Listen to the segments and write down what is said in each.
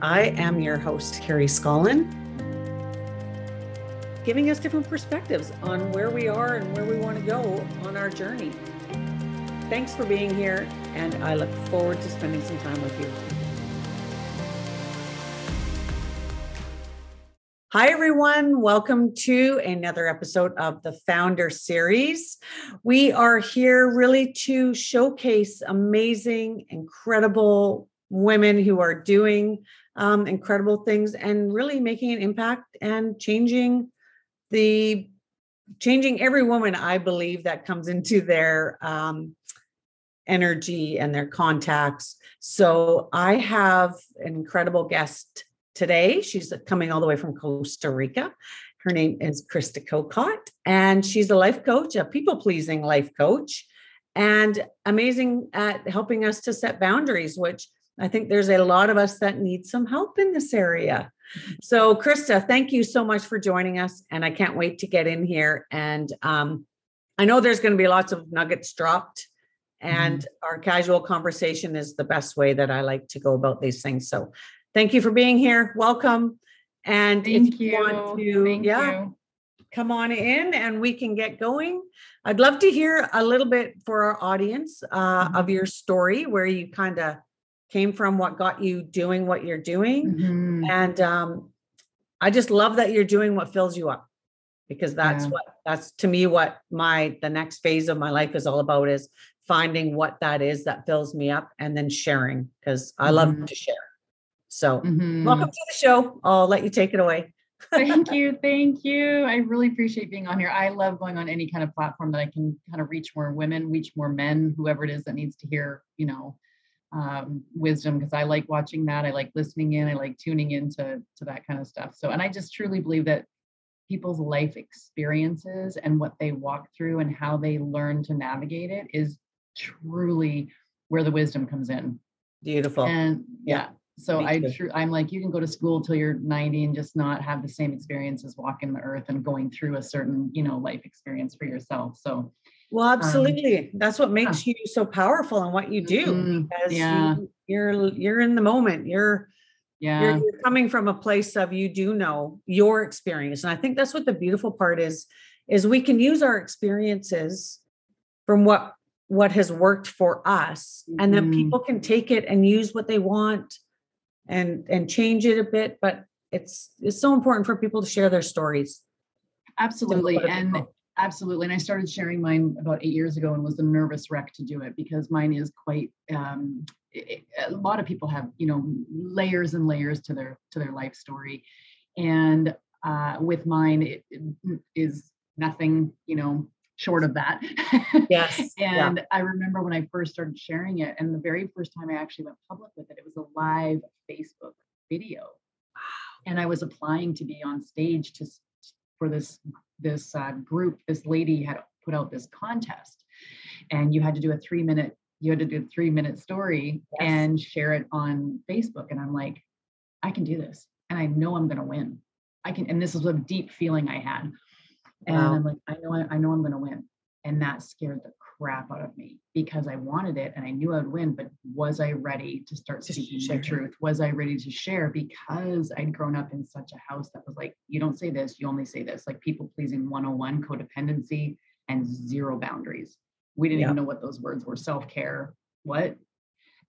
I am your host, Carrie Scollon, giving us different perspectives on where we are and where we want to go on our journey. Thanks for being here, and I look forward to spending some time with you. Hi, everyone. Welcome to another episode of the Founder Series. We are here really to showcase amazing, incredible women who are doing um, incredible things and really making an impact and changing the changing every woman i believe that comes into their um, energy and their contacts. So i have an incredible guest today. She's coming all the way from costa rica. Her name is krista Kokot, and she's a life coach a people pleasing life coach and amazing at helping us to set boundaries which I think there's a lot of us that need some help in this area. So, Krista, thank you so much for joining us. And I can't wait to get in here. And um, I know there's going to be lots of nuggets dropped, and mm-hmm. our casual conversation is the best way that I like to go about these things. So, thank you for being here. Welcome. And thank if you, you. want to, thank yeah, you. come on in and we can get going. I'd love to hear a little bit for our audience uh, mm-hmm. of your story where you kind of came from, what got you doing what you're doing. Mm-hmm. And um, I just love that you're doing what fills you up because that's yeah. what that's to me what my the next phase of my life is all about is finding what that is that fills me up and then sharing because I love mm-hmm. to share. So mm-hmm. welcome to the show. I'll let you take it away. thank you. Thank you. I really appreciate being on here. I love going on any kind of platform that I can kind of reach more women, reach more men, whoever it is that needs to hear, you know, um, wisdom because I like watching that. I like listening in. I like tuning into to that kind of stuff. So, and I just truly believe that people's life experiences and what they walk through and how they learn to navigate it is truly where the wisdom comes in. Beautiful. And yeah. So I true I'm like you can go to school till you're 90 and just not have the same experience as walking the earth and going through a certain, you know, life experience for yourself. So well, um, absolutely. Um, That's what makes yeah. you so powerful and what you do mm-hmm. because yeah. you, are you're in the moment. You're yeah. You're, you're coming from a place of you do know your experience. And I think that's what the beautiful part is is we can use our experiences from what what has worked for us mm-hmm. and then people can take it and use what they want and and change it a bit but it's it's so important for people to share their stories absolutely and Absolutely. And I started sharing mine about eight years ago and was a nervous wreck to do it because mine is quite, um, it, a lot of people have, you know, layers and layers to their, to their life story. And uh, with mine, it, it is nothing, you know, short of that. Yes. and yeah. I remember when I first started sharing it, and the very first time I actually went public with it, it was a live Facebook video. Wow. And I was applying to be on stage to for this this uh, group, this lady had put out this contest, and you had to do a three minute you had to do a three minute story yes. and share it on Facebook. And I'm like, I can do this, and I know I'm going to win. I can, and this is a deep feeling I had, and wow. I'm like, I know, I, I know I'm going to win, and that scared the crap out of me because I wanted it and I knew I'd win, but was I ready to start speaking my truth? Was I ready to share because I'd grown up in such a house that was like, you don't say this, you only say this, like people pleasing 101, codependency, and zero boundaries. We didn't yeah. even know what those words were self care, what?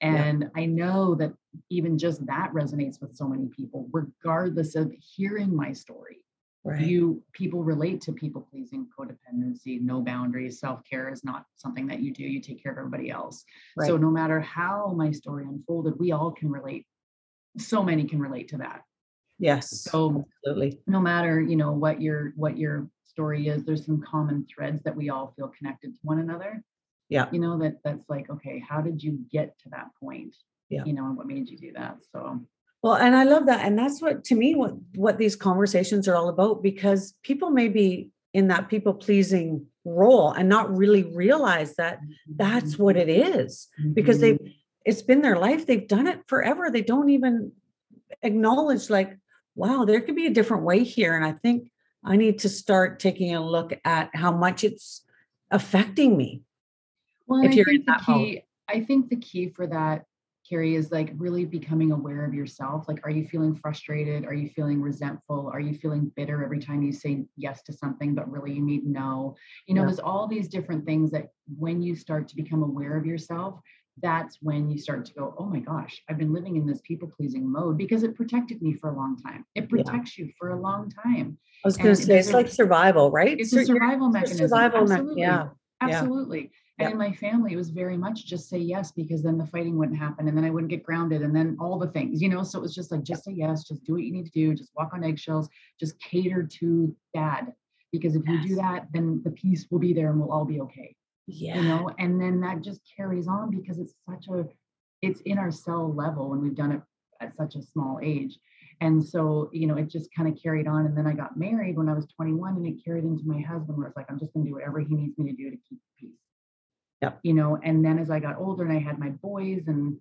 And yeah. I know that even just that resonates with so many people, regardless of hearing my story Right. You people relate to people pleasing, codependency, no boundaries, self care is not something that you do. You take care of everybody else. Right. So no matter how my story unfolded, we all can relate. So many can relate to that. Yes. So absolutely. No matter you know what your what your story is, there's some common threads that we all feel connected to one another. Yeah. You know that that's like okay, how did you get to that point? Yeah. You know, and what made you do that? So well, and I love that. And that's what to me what what these conversations are all about because people may be in that people pleasing role and not really realize that that's what it is because they mm-hmm. it's been their life they've done it forever they don't even acknowledge like wow there could be a different way here and i think i need to start taking a look at how much it's affecting me well if I you're think the key mode. i think the key for that Carrie, is like really becoming aware of yourself. Like, are you feeling frustrated? Are you feeling resentful? Are you feeling bitter every time you say yes to something, but really you need no? You know, Yeah. there's all these different things that when you start to become aware of yourself, that's when you start to go, oh my gosh, I've been living in this people pleasing mode because it protected me for a long time. It Yeah. protects you for a long time. I was going to say it's a- like survival, right? It's a you're- survival mechanism. survival mech- Absolutely. yeah. Absolutely. And in my family, it was very much just say yes because then the fighting wouldn't happen and then I wouldn't get grounded and then all the things, you know. So it was just like, just say yes, just do what you need to do, just walk on eggshells, just cater to dad. Because if you do that, then the peace will be there and we'll all be okay. Yeah. You know, and then that just carries on because it's such a it's in our cell level when we've done it at such a small age. And so, you know, it just kind of carried on. And then I got married when I was 21 and it carried into my husband where it's like, I'm just going to do whatever he needs me to do to keep the peace. Yep. You know, and then as I got older and I had my boys and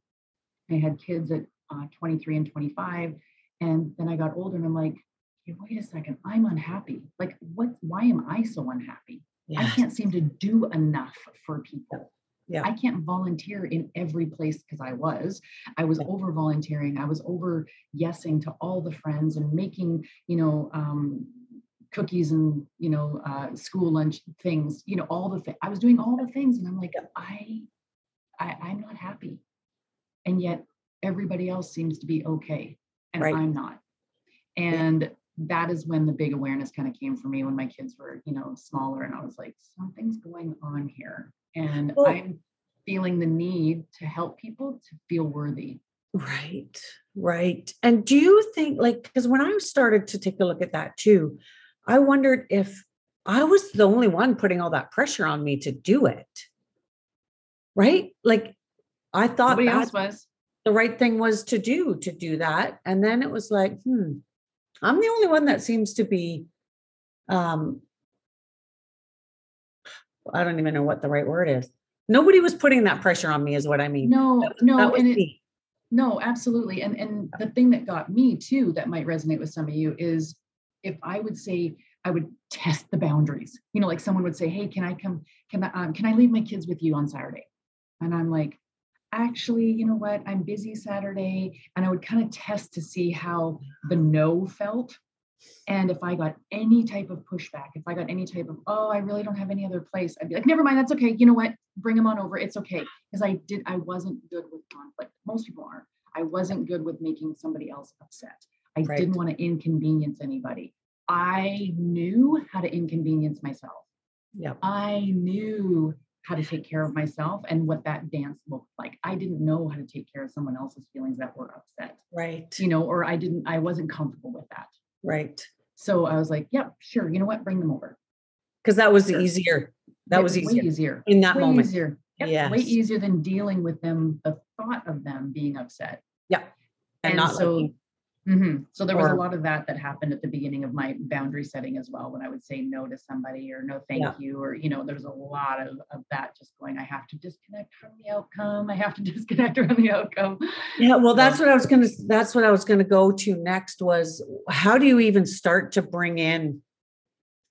I had kids at uh, 23 and 25. And then I got older and I'm like, hey, wait a second, I'm unhappy. Like, what, why am I so unhappy? I can't seem to do enough for people. Yeah. I can't volunteer in every place because I was. I was Yeah. over volunteering. I was over yesing to all the friends and making, you know, um, cookies and you know, uh, school lunch things. You know, all the. Th- I was doing all the things, and I'm like, I, I, I'm not happy, and yet everybody else seems to be okay, and Right. I'm not. And that is when the big awareness kind of came for me when my kids were, you know, smaller, and I was like, something's going on here, and Well- I'm feeling the need to help people to feel worthy. Right, right. And do you think, like, because when I started to take a look at that too, I wondered if I was the only one putting all that pressure on me to do it. Right? Like, I thought Nobody else was. the right thing was to do to do that. And then it was like, hmm, I'm the only one that seems to be, um, I don't even know what the right word is. Nobody was putting that pressure on me, is what I mean. No, That- no, that and it. No, absolutely. And and the thing that got me too that might resonate with some of you is if I would say I would test the boundaries. You know, like someone would say, "Hey, can I come? Can I um, can I leave my kids with you on Saturday?" And I'm like, "Actually, you know what? I'm busy Saturday." And I would kind of test to see how the no felt. And if I got any type of pushback, if I got any type of, "Oh, I really don't have any other place," I'd be like, "Never mind, that's okay. You know what? Bring them on over. It's okay." Because I did, I wasn't good with conflict. Most people aren't. I wasn't good with making somebody else upset. I Right. didn't want to inconvenience anybody. I knew how to inconvenience myself. Yeah. I knew how to take care of myself and what that dance looked like. I didn't know how to take care of someone else's feelings that were upset, Right. you know, or I didn't, I wasn't comfortable with that. Right. So I was like, yep, sure. You know what? Bring them over. Because that was Sure. easier. That It was easier easier. in that way moment. easier. Yep, way easier than dealing with them, the thought of them being upset. Yeah. And, And not so-. Mhm. So there was a lot of that that happened at the beginning of my boundary setting as well. When I would say no to somebody or no thank Yeah. you, or you know, there's a lot of, of that just going. I have to disconnect from the outcome. I have to disconnect from the outcome. Yeah, well, that's what I was gonna, that's what I was gonna go to next was how do you even start to bring in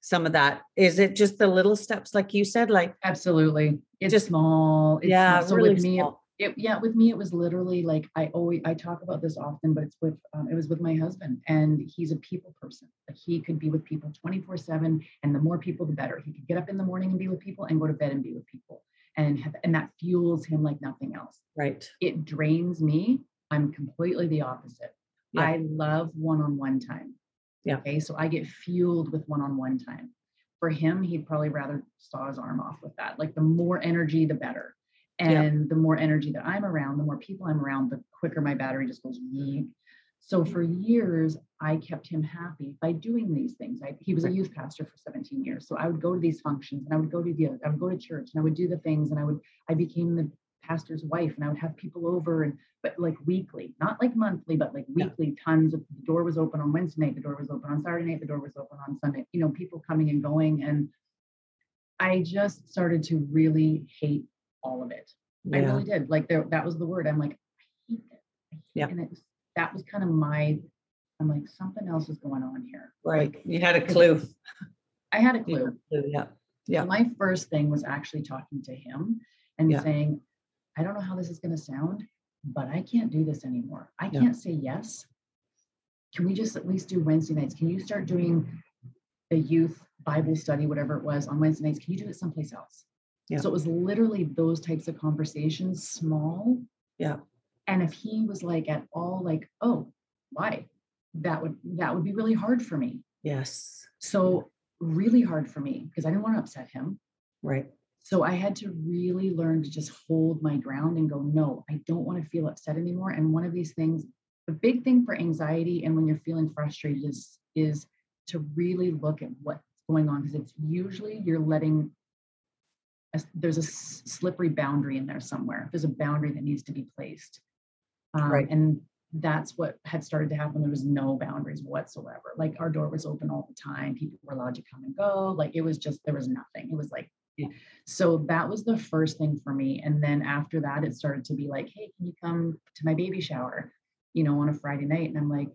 some of that? Is it just the little steps, like you said, like, Absolutely, it's Just- small. It's yeah, small. So really with me, small. It, yeah with me it was literally like i always i talk about this often but it's with um, it was with my husband and he's a people person. Like he could be with people 24 7 and the more people the better. He could get up in the morning and be with people and go to bed and be with people and have, and that fuels him like nothing else. Right. it drains me. I'm completely the opposite. Yeah. i love one-on-one time. Yeah. okay so i get fueled with one-on-one time. For him he'd probably rather saw his arm off with that. Like the more energy the better Yeah. and the more energy that I'm around, the more people I'm around, the quicker my battery just goes. yeet. So for years, I kept him happy by doing these things. I, he was a youth pastor for 17 years, so I would go to these functions, and I would go to the, I would go to church, and I would do the things, and I would, I became the pastor's wife, and I would have people over, and but like weekly, not like monthly, but like Yeah. weekly. Tons of the door was open on Wednesday night, the door was open on Saturday night, the door was open on Sunday. You know, people coming and going, and I just started to really hate all of it. I really did. Like there, that was the word. I'm like, I hate it. I hate Yeah. it. And it was, that was kind of my, I'm like, something else is going on here. Right. Like, You had a clue. I had a clue. Yeah. Yeah. My first thing was actually talking to him and Yeah. saying, I don't know how this is going to sound, but I can't do this anymore. I Yeah. can't say yes. Can we just at least do Wednesday nights? Can you start doing the youth Bible study, whatever it was, on Wednesday nights? Can you do it someplace else? Yeah. So it was literally those types of conversations, small. Yeah. And if he was like at all like, oh, why? That would that would be really hard for me. Yes. So really hard for me because I didn't want to upset him. Right. So I had to really learn to just hold my ground and go, no, I don't want to feel upset anymore. And one of these things, the big thing for anxiety and when you're feeling frustrated is is to really look at what's going on because it's usually you're letting a, there's a slippery boundary in there somewhere. There's a boundary that needs to be placed. Um, Right. And that's what had started to happen. There was no boundaries whatsoever. Like our door was open all the time. People were allowed to come and go. Like it was just, there was nothing. It was like, Yeah. so that was the first thing for me. And then after that, it started to be like, hey, can you come to my baby shower, you know, on a Friday night? And I'm like,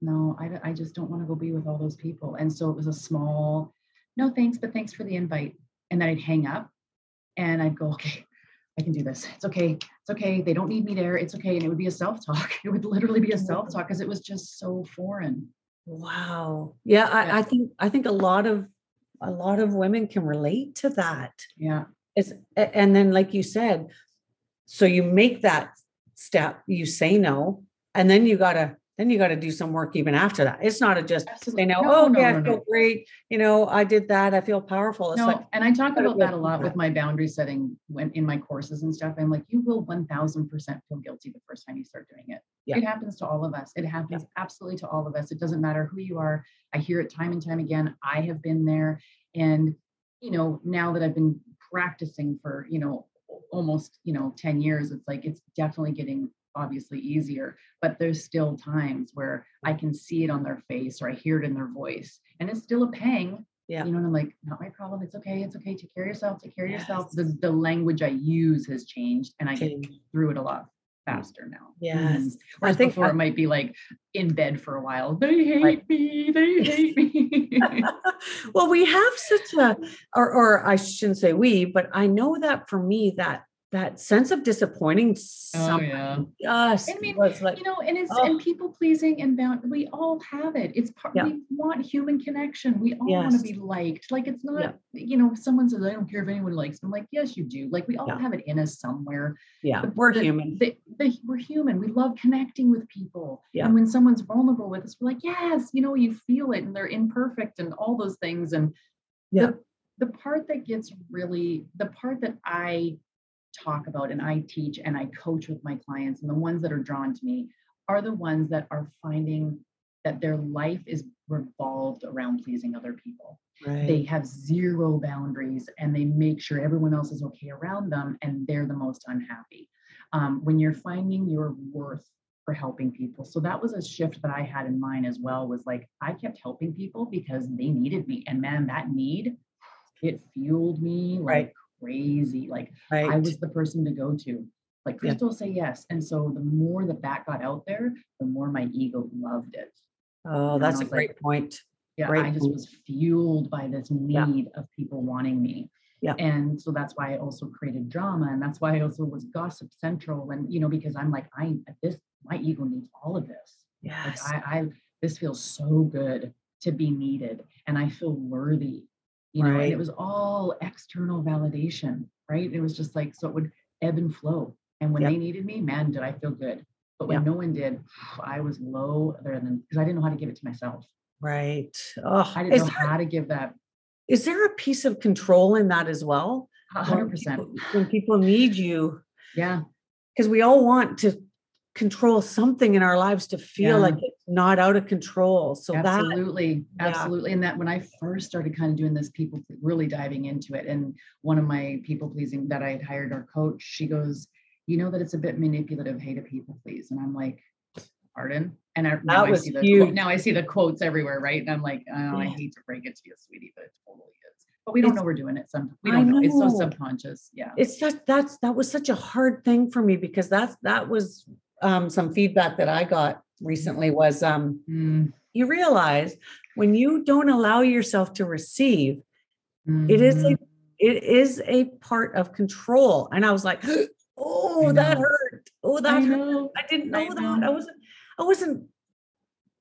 no, I, I just don't want to go be with all those people. And so it was a small, no thanks, but thanks for the invite. And then I'd hang up and I'd go, okay, I can do this. It's okay. It's okay. They don't need me there. It's okay. And it would be a self talk. It would literally be a mm. self talk because it was just so foreign. Wow. Yeah, I, Yeah. I think I think a lot of a lot of women can relate to that. Yeah. It's and then like you said, so you make that step, you say no, and then you gotta then you gotta do some work even after that. It's not a just say Absolutely. no, No, oh no, yeah, no, I feel great. You know, I did that. I feel powerful. It's No, like, and I talk about that a lot with my boundary setting when in my courses and stuff. I'm like, you will 1000% feel guilty the first time you start doing it. Yeah. It happens to all of us. It happens absolutely to all of us. It doesn't matter who you are. I hear it time and time again. I have been there. And, you know, now that I've been practicing for, you know, almost, you know, 10 years, it's like it's definitely getting obviously easier, but there's still times where I can see it on their face or I hear it in their voice. And it's still a pang, yeah. you know, and I'm like, not my problem. It's okay. It's okay. Take care of yourself. Take care of yourself. The, the language I use has changed and I get through it a lot mm. faster now. Yes. Mm. I Whereas think before I- it might be like in bed for a while. They hate me. They hate me. well, we have such a, or, or I shouldn't say we, but I know that for me, that that sense of disappointing somebody Oh, yeah. just I mean, was like, you know, and it's Oh. and people pleasing and bound. We all have it. It's part. Yeah. We want human connection. We all want to be liked. Like it's not. Yeah. You know, if someone says, "I don't care if anyone likes," me," I'm like, "Yes, you do." Like we all Yeah. have it in us somewhere. yeah, the- we're the- human. the- the- we're human. We love connecting with people. Yeah. And when someone's vulnerable with us, we're like, yes, you know, you feel it and they're imperfect and all those things. And Yeah. the, the part that gets really, the part that I talk about and I teach and I coach with my clients and the ones that are drawn to me are the ones that are finding that their life is revolved around pleasing other people Right. they have zero boundaries and they make sure everyone else is okay around them and they're the most unhappy um, when you're finding your worth for helping people so that was a shift that i had in mind as well was like i kept helping people because they needed me and man that need it fueled me like Right. Crazy like right. i was the person to go to like Yeah. crystal say yes and so the more that that got out there the more my ego loved it oh, and that's a was like, great point. yeah, Great I just point. was fueled by this Yeah. need of people wanting me. Yeah. And so that's why I also created drama. And that's why I also was gossip central. And, you know, because I'm like, I, this, my ego needs all of this. Like Yes. I, I, this feels so good to be needed and I feel worthy, you know, and it was all external validation, right? It was just like, so it would ebb and flow. And when Yep. they needed me, man, did I feel good. But when Yep. no one did, I was low other than because I didn't know how to give it to myself. right. Oh, I didn't know there, how to give that is there a piece of control in that as well? hundred percent. people- When people need you, Yeah. because we all want to control something in our lives to feel Yeah. like it's not out of control. So that absolutely. yeah. Absolutely. And that when I first started kind of doing this, people really diving into it. And one of my people pleasing that I had hired our coach, she goes, You know that it's a bit manipulative, hey to people please. And I'm like, pardon? And I, now, I see the quote- now I see the quotes everywhere, right? And I'm like, oh, I hate to break it to you, sweetie, but it totally is. But we don't It's- know we're doing it. Some we don't know. It's so subconscious. Yeah. it's just that's that was such a hard thing for me because that's that was um some feedback that I got recently was um Mm, you realize when you don't allow yourself to receive it is a it is a part of control and i was like oh that hurt oh that I hurt. I didn't know I that. I wasn't I wasn't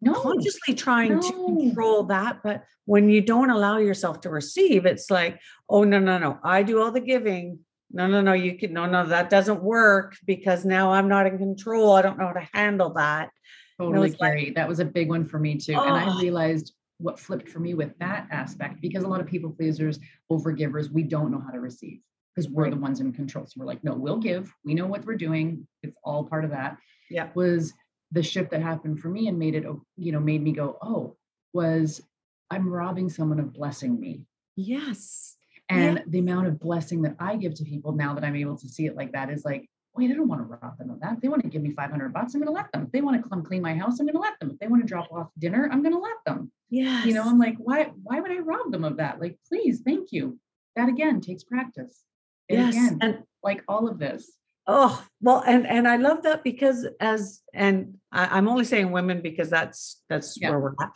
No. consciously trying to control that. But when you don't allow yourself to receive, it's like, oh no, no, no. I do all the giving. No, no, no. You can no, no, that doesn't work because now I'm not in control. I don't know how to handle that. Totally, it's like- Carrie. that was a big one for me too. And I Oh. realized what flipped for me with that aspect because a lot of people pleasers, overgivers, we don't know how to receive because we're the ones in control. So we're like, no, we'll give. We know what we're doing. It's all part of that. Yeah. Was the shift that happened for me and made it, you know, made me go, oh, was I'm robbing someone of blessing me. Yes. And the amount of blessing that I give to people now that I'm able to see it like that is like, wait, I don't want to rob them of that. If they want to give me 500 bucks, I'm going to let them. If they want to come clean my house, I'm going to let them. If they want to drop off dinner, I'm going to let them. Yeah. You know, I'm like, why, why would I rob them of that? Like, please, thank you. That again takes practice. And yes. again, And like all of this. Oh, well, and and I love that because as and I, I'm only saying women because that's that's Yeah. where we're at.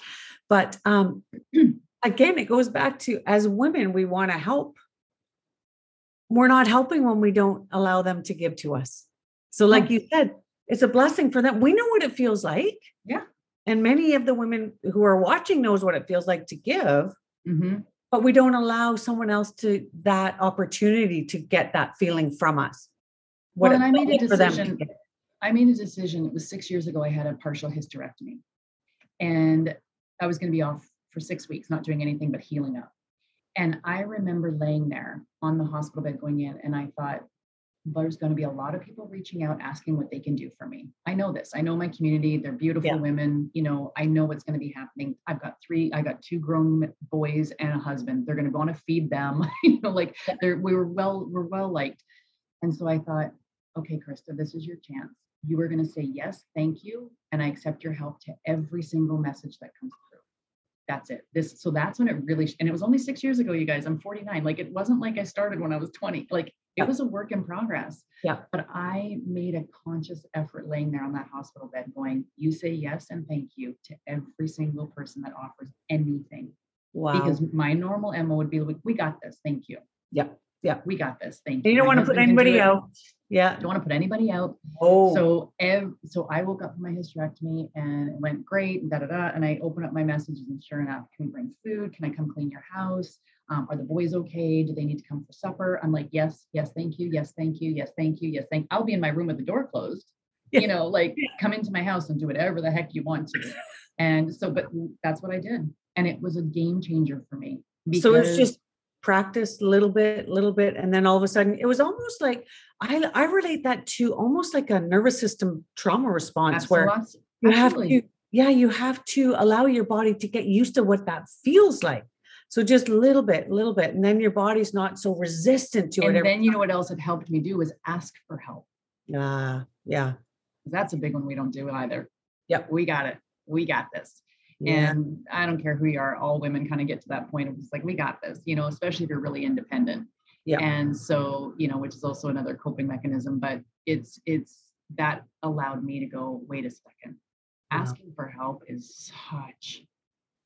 But um again, it goes back to as women, we want to help. We're not helping when we don't allow them to give to us. So, like you said, it's a blessing for them. We know what it feels like. Yeah. And many of the women who are watching knows what it feels like to give, Mhm. but we don't allow someone else to that opportunity to get that feeling from us. What Well, and I made a like for them to decision- I made a decision. It was six years ago. I had a partial hysterectomy, and I was going to be off for six weeks, not doing anything but healing up. And I remember laying there on the hospital bed going in, and I thought, there's going to be a lot of people reaching out asking what they can do for me. I know this. I know my community. They're beautiful Yeah. women. You know, I know what's going to be happening. I've got three, I got two grown boys and a husband. They're going to want to feed them. you know, like they're we were well, we're well liked. And so I thought, okay, Krista, this is your chance. You are going to say yes, thank you, and I accept your help to every single message that comes. That's it. This so that's when it really and it was only 6 years ago you guys. I'm 49. Like it wasn't like I started when I was 20. Like it was a work in progress. Yeah. But I made a conscious effort laying there on that hospital bed going, you say yes and thank you to every single person that offers anything. Wow. Because my normal M.O. would be like, we got this. Thank you. Yeah, yeah. We got this. Thank you. you don't want to put husband can do anybody out. Yeah. Don't want to put anybody out. Oh, So ev- so I woke up from my hysterectomy and it went great and da da da. And I open up my messages and sure enough, can we bring food? Can I come clean your house? Um, are the boys okay? Do they need to come for supper? I'm like, yes, yes, thank you, yes, thank you, yes, thank you, yes, thank. I'll be in my room with the door closed. Yeah. You know, like come into my house and do whatever the heck you want to. And so, but that's what I did, and it was a game changer for me. so it's because- just a little bit, a little bit, and then all of a sudden it was almost like I I relate that to almost like a nervous system trauma response where you have to yeah you have to allow your body to get used to what that feels like. So just a little bit, a little bit, and then your body's not so resistant to it. And then you know what else it helped me do was ask for help. Ah, yeah, That's a big one we don't do either. Yep. We got it. We got this. Yeah, And I don't care who you are, all women kind of get to that point of just like, we got this, you know, especially if you're really independent. Yeah. And so, you know, which is also another coping mechanism, but it's, it's that allowed me to go, wait a second. Wow. Asking for help is such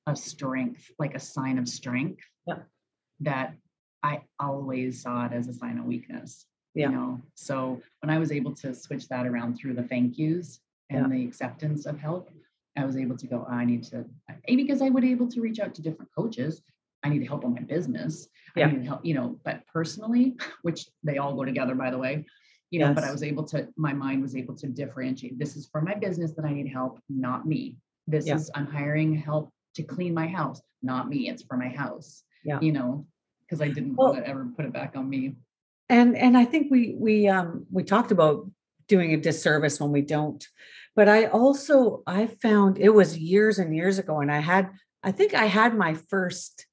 a strength, like a sign of strength. Yeah. That I always saw it as a sign of weakness. Yeah. You know, so when I was able to switch that around through the thank yous and the acceptance of help, I was able to go, I need to, A, because I would able to reach out to different coaches. I need help on my business. Yeah. I need help, you know, but personally, which they all go together, by the way, you know, but I was able to, my mind was able to differentiate. This is for my business that I need help, not me. This Yeah. is, I'm hiring help to clean my house, not me. It's for my house. Yeah. You know, because I didn't Well- want to ever put it back on me. and and I think we we um we talked about doing a disservice when we don't, but I also I found it was years and years ago, and I had I think I had my first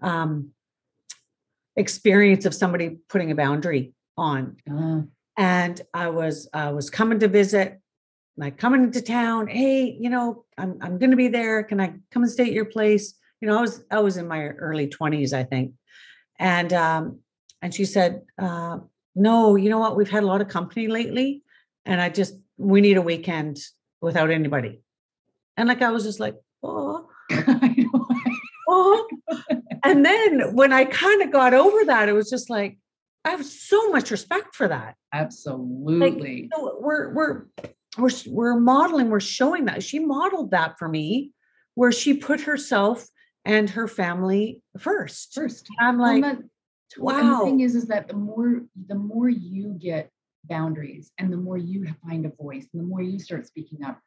um experience of somebody putting a boundary on Uh, and I was I was coming to visit, like coming into town. Hey, you know, I'm I'm going to be there. Can I come and stay at your place? You know, I was I was in my early twenties, I think, and um, and she said, uh, no, you know what? We've had a lot of company lately, and I just we need a weekend without anybody. And like I was just like, oh, oh. and then when I kind of got over that, it was just like, I have so much respect for that. Absolutely. Like, so we're we're we're we're modeling, we're showing that. She modeled that for me where she put herself and her family first. First. I'm like, that, wow. The thing is, is that the more the more you get boundaries and the more you find a voice and the more you start speaking up,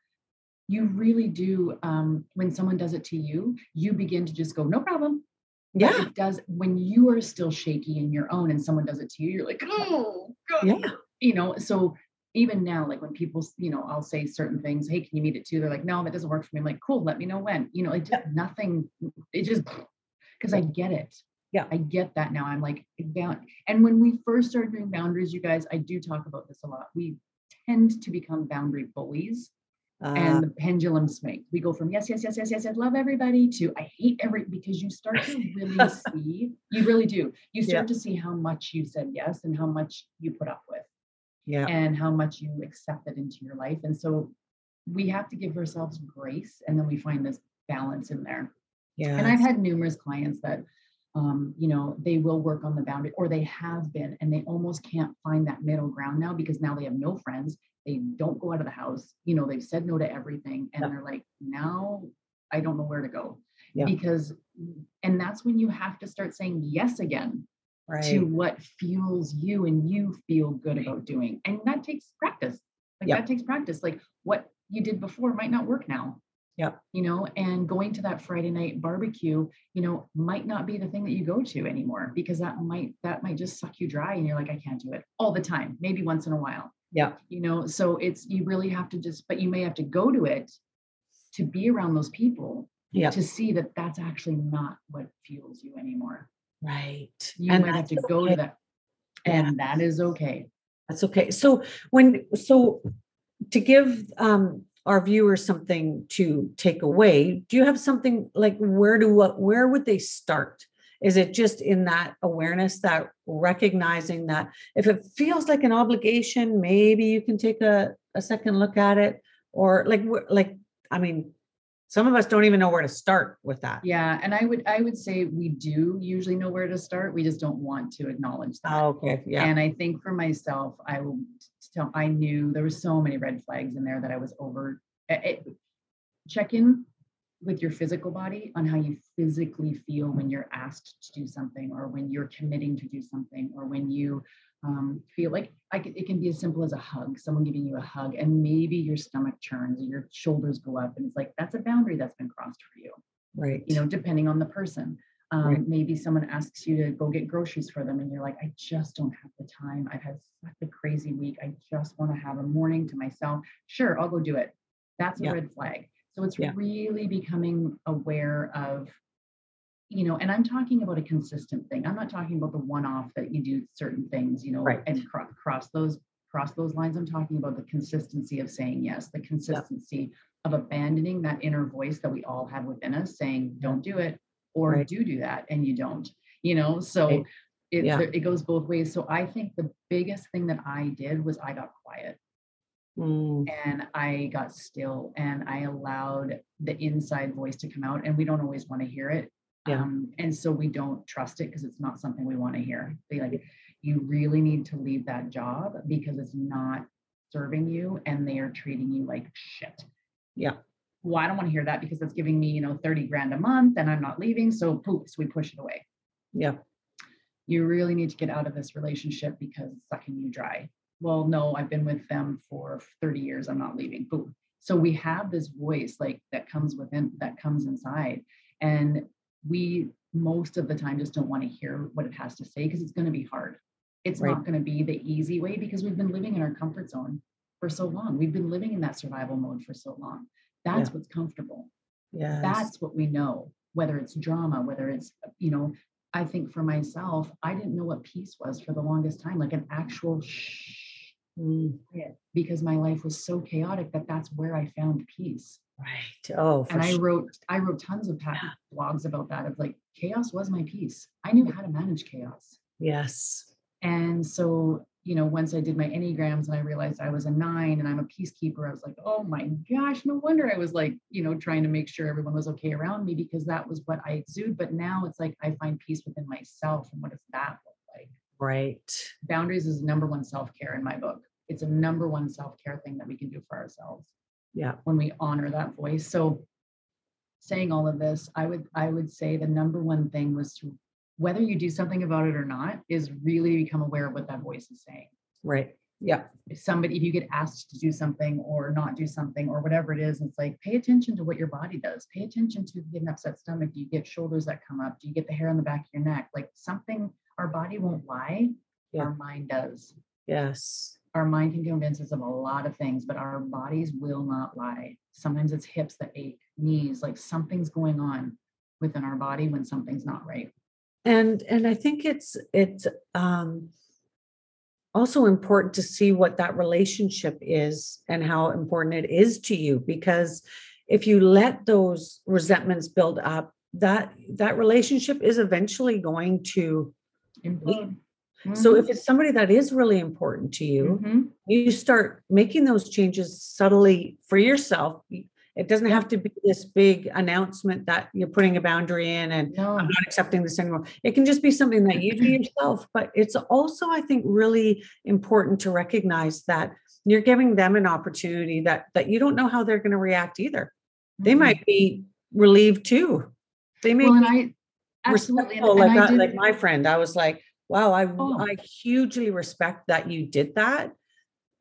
you really do. Um, when someone does it to you, you begin to just go, no problem. Yeah. But it does when you are still shaky in your own and someone does it to you, you're like, oh, God. Yeah. You know, so even now, like when people, you know, I'll say certain things, hey, can you meet it too? They're like, no, that doesn't work for me. I'm like, cool, let me know when. You know, it just nothing, it just because I get it. Yeah. I get that now. I'm like, down. And when we first started doing boundaries, you guys, I do talk about this a lot. We tend to become boundary bullies Uh, and the pendulum swings. We go from yes, yes, yes, yes, yes, I love everybody to I hate every because you start to really see, you really do. You start to see how much you said yes and how much you put up with yeah. and how much you accepted into your life. And so we have to give ourselves grace and then we find this balance in there. Yeah. And I've had numerous clients that um, you know, they will work on the boundary or they have been and they almost can't find that middle ground now because now they have no friends. They don't go out of the house. You know, they've said no to everything and Yeah. they're like, now I don't know where to go. Yeah. Because, and that's when you have to start saying yes again right. to what fuels you and you feel good about doing. And that takes practice. Like Yeah. that takes practice. Like what you did before might not work now. Yeah. You know, and going to that Friday night barbecue, you know, might not be the thing that you go to anymore because that might that might just suck you dry and you're like, I can't do it all the time, maybe once in a while. Yeah. You know, so it's you really have to just, but you may have to go to it to be around those people Yeah. to see that that's actually not what fuels you anymore. Right. You And might have to go okay. to that. And that is okay. That's okay. So when so to give um our viewers something to take away, do you have something like where do what where would they start? Is it just in that awareness, that recognizing that if it feels like an obligation, maybe you can take a, a second look at it? Or like like, I mean, some of us don't even know where to start with that. Yeah. And I would I would say we do usually know where to start. We just don't want to acknowledge that. Oh, okay. Yeah. And I think for myself, I will tell I knew there were so many red flags in there that I was over it, it- check in with your physical body on how you physically feel when you're asked to do something or when you're committing to do something or when you um, feel like I c it can be as simple as a hug someone giving you a hug and maybe your stomach churns or your shoulders go up and it's like that's a boundary that's been crossed for you right. you know, depending on the person. Um, Right. Maybe someone asks you to go get groceries for them, and you're like, I just don't have the time. I've had such a crazy week. I just want to have a morning to myself. Sure, I'll go do it. That's a Yeah. red flag. So it's Yeah. really becoming aware of, you know, and I'm talking about a consistent thing. I'm not talking about the one-off that you do certain things, you know, Right. and cro- cross those cross those lines. I'm talking about the consistency of saying yes, the consistency of abandoning that inner voice that we all have within us saying don't do it or Right. do do that and you don't you know so Right. it, Yeah. it goes both ways so i think the biggest thing that i did was i got quiet Mm, and i got still and i allowed the inside voice to come out and we don't always want to hear it Yeah. um, and so we don't trust it because it's not something we want to hear be like you really need to leave that job because it's not serving you and they are treating you like shit Yeah. well, I don't want to hear that because it's giving me, you know, 30 grand a month and I'm not leaving. So poof, so we push it away. yeah. You really need to get out of this relationship because it's sucking you dry. Well, no, I've been with them for 30 years. I'm not leaving. Boom. So we have this voice like that comes within that comes inside. And we most of the time just don't want to hear what it has to say because it's going to be hard. It's Right. not going to be the easy way because we've been living in our comfort zone for so long. We've been living in that survival mode for so long. That's Yeah. what's comfortable Yeah. that's what we know whether it's drama whether it's you know i think for myself i didn't know what peace was for the longest time like an actual shh Mm, because my life was so chaotic that that's where i found peace right. Oh, and i sure. wrote i wrote tons of pa- blogs about that of like chaos was my peace i knew how to manage chaos Yes. and so you know once i did my enneagrams and i realized i was a nine and i'm a peacekeeper i was like oh my gosh no wonder i was like you know trying to make sure everyone was okay around me because that was what i exude but now it's like i find peace within myself and what does that look like Right. Boundaries is number one self care in my book. It's a number one self care thing that we can do for ourselves. Yeah. When we honor that voice. So, saying all of this, I would I would say the number one thing was to whether you do something about it or not is really become aware of what that voice is saying. Right. Yeah. If somebody, if you get asked to do something or not do something or whatever it is, it's like pay attention to what your body does. Pay attention to get an upset stomach. Do you get shoulders that come up? Do you get the hair on the back of your neck? Like something, our body won't lie. Yeah. Our mind does. Yes. Our mind can convince us of a lot of things, but our bodies will not lie. Sometimes it's hips that ache, knees, like something's going on within our body when something's not right. And and I think it's it's um also important to see what that relationship is and how important it is to you because if you let those resentments build up that that relationship is eventually going to Implode. So Mhm. if it's somebody that is really important to you Mhm. you start making those changes subtly for yourself it doesn't have to be this big announcement that you're putting a boundary in and no, I'm not accepting this anymore. It can just be something that you do yourself, but it's also, I think, really important to recognize that you're giving them an opportunity that that you don't know how they're going to react either. They Mhm. might be relieved too. They may well, and be I absolutely respectful, like and I I- like my friend. I was like, wow, I Oh. I hugely respect that you did that.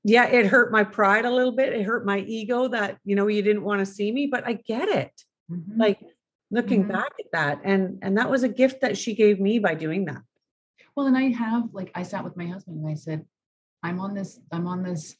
Yeah, it hurt my pride a little bit. It hurt my ego that you know you didn't want to see me, but I get it Mhm. like looking Mhm. back at that and and that was a gift that she gave me by doing that Well, and I have like I sat with my husband and I said, I'm on this, I'm on this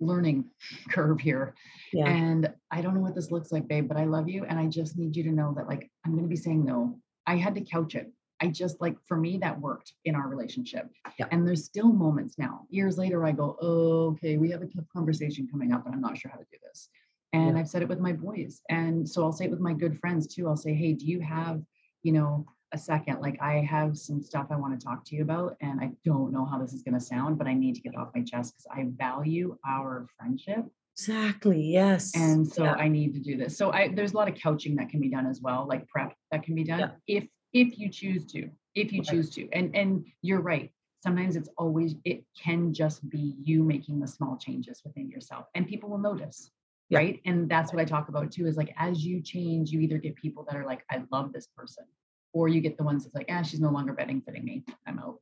learning curve here. yeah And I don't know what this looks like, babe, but I love you. And I just need you to know that like I'm gonna be saying no. I had to couch it. I just like for me that worked in our relationship. And there's still moments now. Years later, I go, oh, okay, we have a tough conversation coming up, and I'm not sure how to do this. And Yeah. I've said it with my boys. And so I'll say it with my good friends too. I'll say, hey, do you have, you know, a second? Like I have some stuff I want to talk to you about. And I don't know how this is gonna sound, but I need to get it off my chest because I value our friendship. exactly yes And so Yeah. I need to do this. So I there's a lot of couching that can be done as well, like prep that can be done Yeah. if if you choose to, if you choose to. And and you're right. Sometimes it's always it can just be you making the small changes within yourself and people will notice. Yeah. Right. And that's what I talk about too is like as you change, you either get people that are like, I love this person, or you get the ones that's like, ah, she's no longer betting fitting me. I'm out.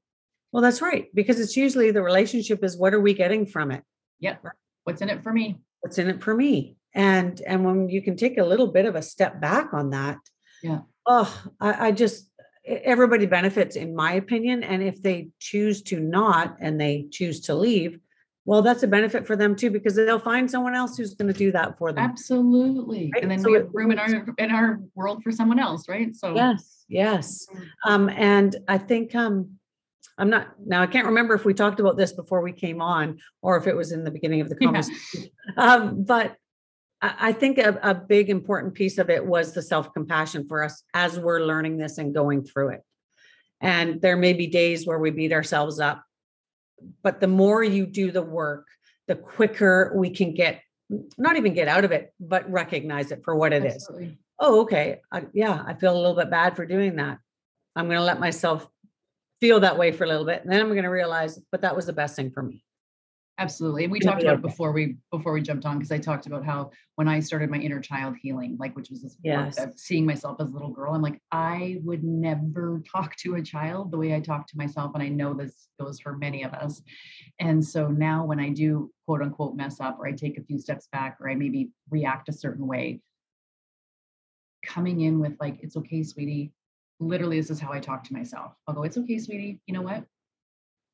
well that's right because it's usually the relationship is what are we getting from it Yep. What's in it for me? what's in it for me and and when you can take a little bit of a step back on that Yeah. Oh i, I just everybody benefits in my opinion and if they choose to not and they choose to leave well that's a benefit for them too because they'll find someone else who's going to do that for them Absolutely. Right, And then so we have room in our in our world for someone else, right? So yes yes Mm. um and i think um i'm not now i can't remember if we talked about this before we came on or if it was in the beginning of the Yeah. conversation um but I think a, a big important piece of it was the self compassion for us as we're learning this and going through it. And there may be days where we beat ourselves up, but the more you do the work, the quicker we can get, not even get out of it, but recognize it for what it is. Absolutely. Oh, okay. Yeah, I feel a little bit bad for doing that. I'm going to let myself feel that way for a little bit. And then I'm going to realize, but that was the best thing for me. Absolutely. And we talked about it before we before we jumped on because I talked about how when I started my inner child healing, like which was this work Yes. of seeing myself as a little girl, I'm like, I would never talk to a child the way I talk to myself. And I know this goes for many of us. And so now when I do quote unquote mess up or I take a few steps back or I maybe react a certain way, coming in with like, it's okay, sweetie. Literally, this is how I talk to myself. I'll go, it's okay, sweetie. You know what?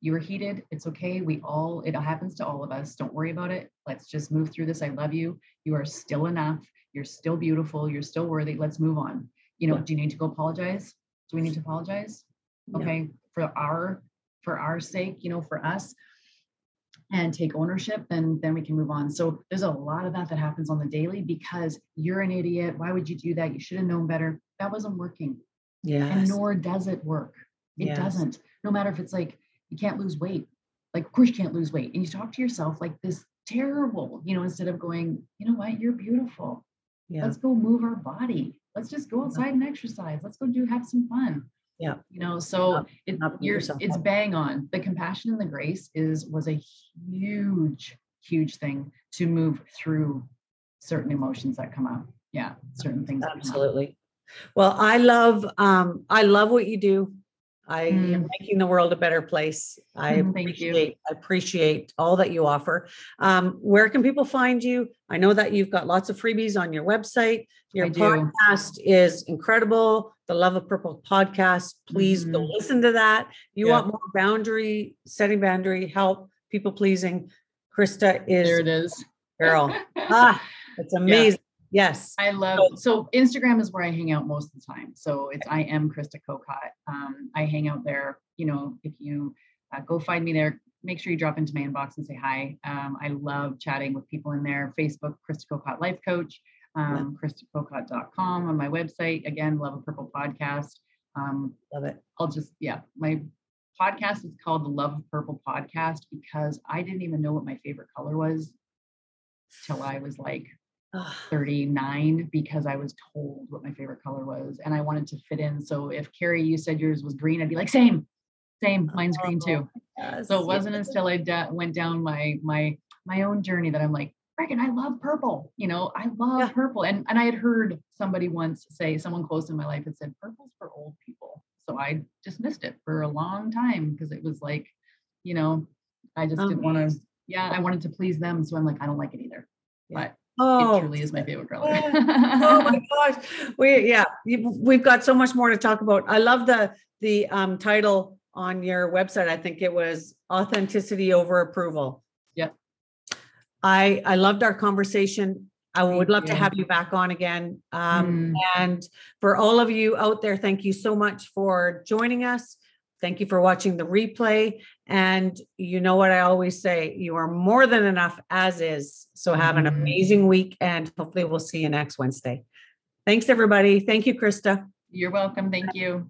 You were heated. It's okay. We all, it happens to all of us. Don't worry about it. Let's just move through this. I love you. You are still enough. You're still beautiful. You're still worthy. Let's move on. You know, Yeah. do you need to go apologize? Do we need to apologize? Yeah. Okay. For our, for our sake, you know, for us and take ownership, then then we can move on. So there's a lot of that that happens on the daily because you're an idiot. Why would you do that? You should have known better. That wasn't working Yeah. and nor does it work. It Yes. doesn't. No matter if it's like you can't lose weight. Like, of course you can't lose weight. And you talk to yourself like this terrible, you know, instead of going, you know what, you're beautiful. Yeah. Let's go move our body. Let's just go outside and exercise. Let's go do have some fun. Yeah. You know, so it, you're, it's bang on. The compassion and the grace is was a huge, huge thing to move through certain emotions that come up. Yeah, certain things. that come up. Absolutely. Well, I love um I love what you do. I am Mm. making the world a better place. I Mm, appreciate I appreciate all that you offer. Um, where can people find you? I know that you've got lots of freebies on your website. Your I do. podcast is incredible. The Love of Purple podcast. Please go Mhm. listen to that. You Yeah. want more boundary setting boundary help, people pleasing. Krista is There it is. girl. ah, it's amazing. Yes. I love so Instagram is where I hang out most of the time. So it's I am Krista Kokot. Um, I hang out there. You know, if you uh, go find me there, make sure you drop into my inbox and say hi. Um, I love chatting with people in there. Facebook, Krista Kokot Life Coach, um, KristaKokot.com on my website. Again, Love a Purple Podcast. Um, Love it. I'll just yeah, my podcast is called the Love of Purple Podcast because I didn't even know what my favorite color was till I was like 39 because I was told what my favorite color was and I wanted to fit in. So if Carrie, you said yours was green, I'd be like, same, same, oh, mine's green too. yes, So it wasn't yes. until I da- went down my my my own journey that I'm like, freaking, I love purple. You know, I love Yeah. purple. And and I had heard somebody once say, someone close in my life had said, purple's for old people. So I just missed it for a long time because it was like, you know, I just oh, didn't want to. Yeah, I wanted to please them. So I'm like, I don't like it either. Yeah. But Oh, it truly is my favorite color. oh my gosh. We yeah, we've got so much more to talk about. I love the the um title on your website. I think it was authenticity over approval. Yep. I I loved our conversation. I would Thank love to have you back on again. Um, Mm. And for all of you out there, thank you so much for joining us. Thank you for watching the replay. And you know what I always say you are more than enough as is. So have an Mhm. amazing week and hopefully we'll see you next Wednesday. Thanks, everybody. Thank you, Krista. You're welcome. Thank you.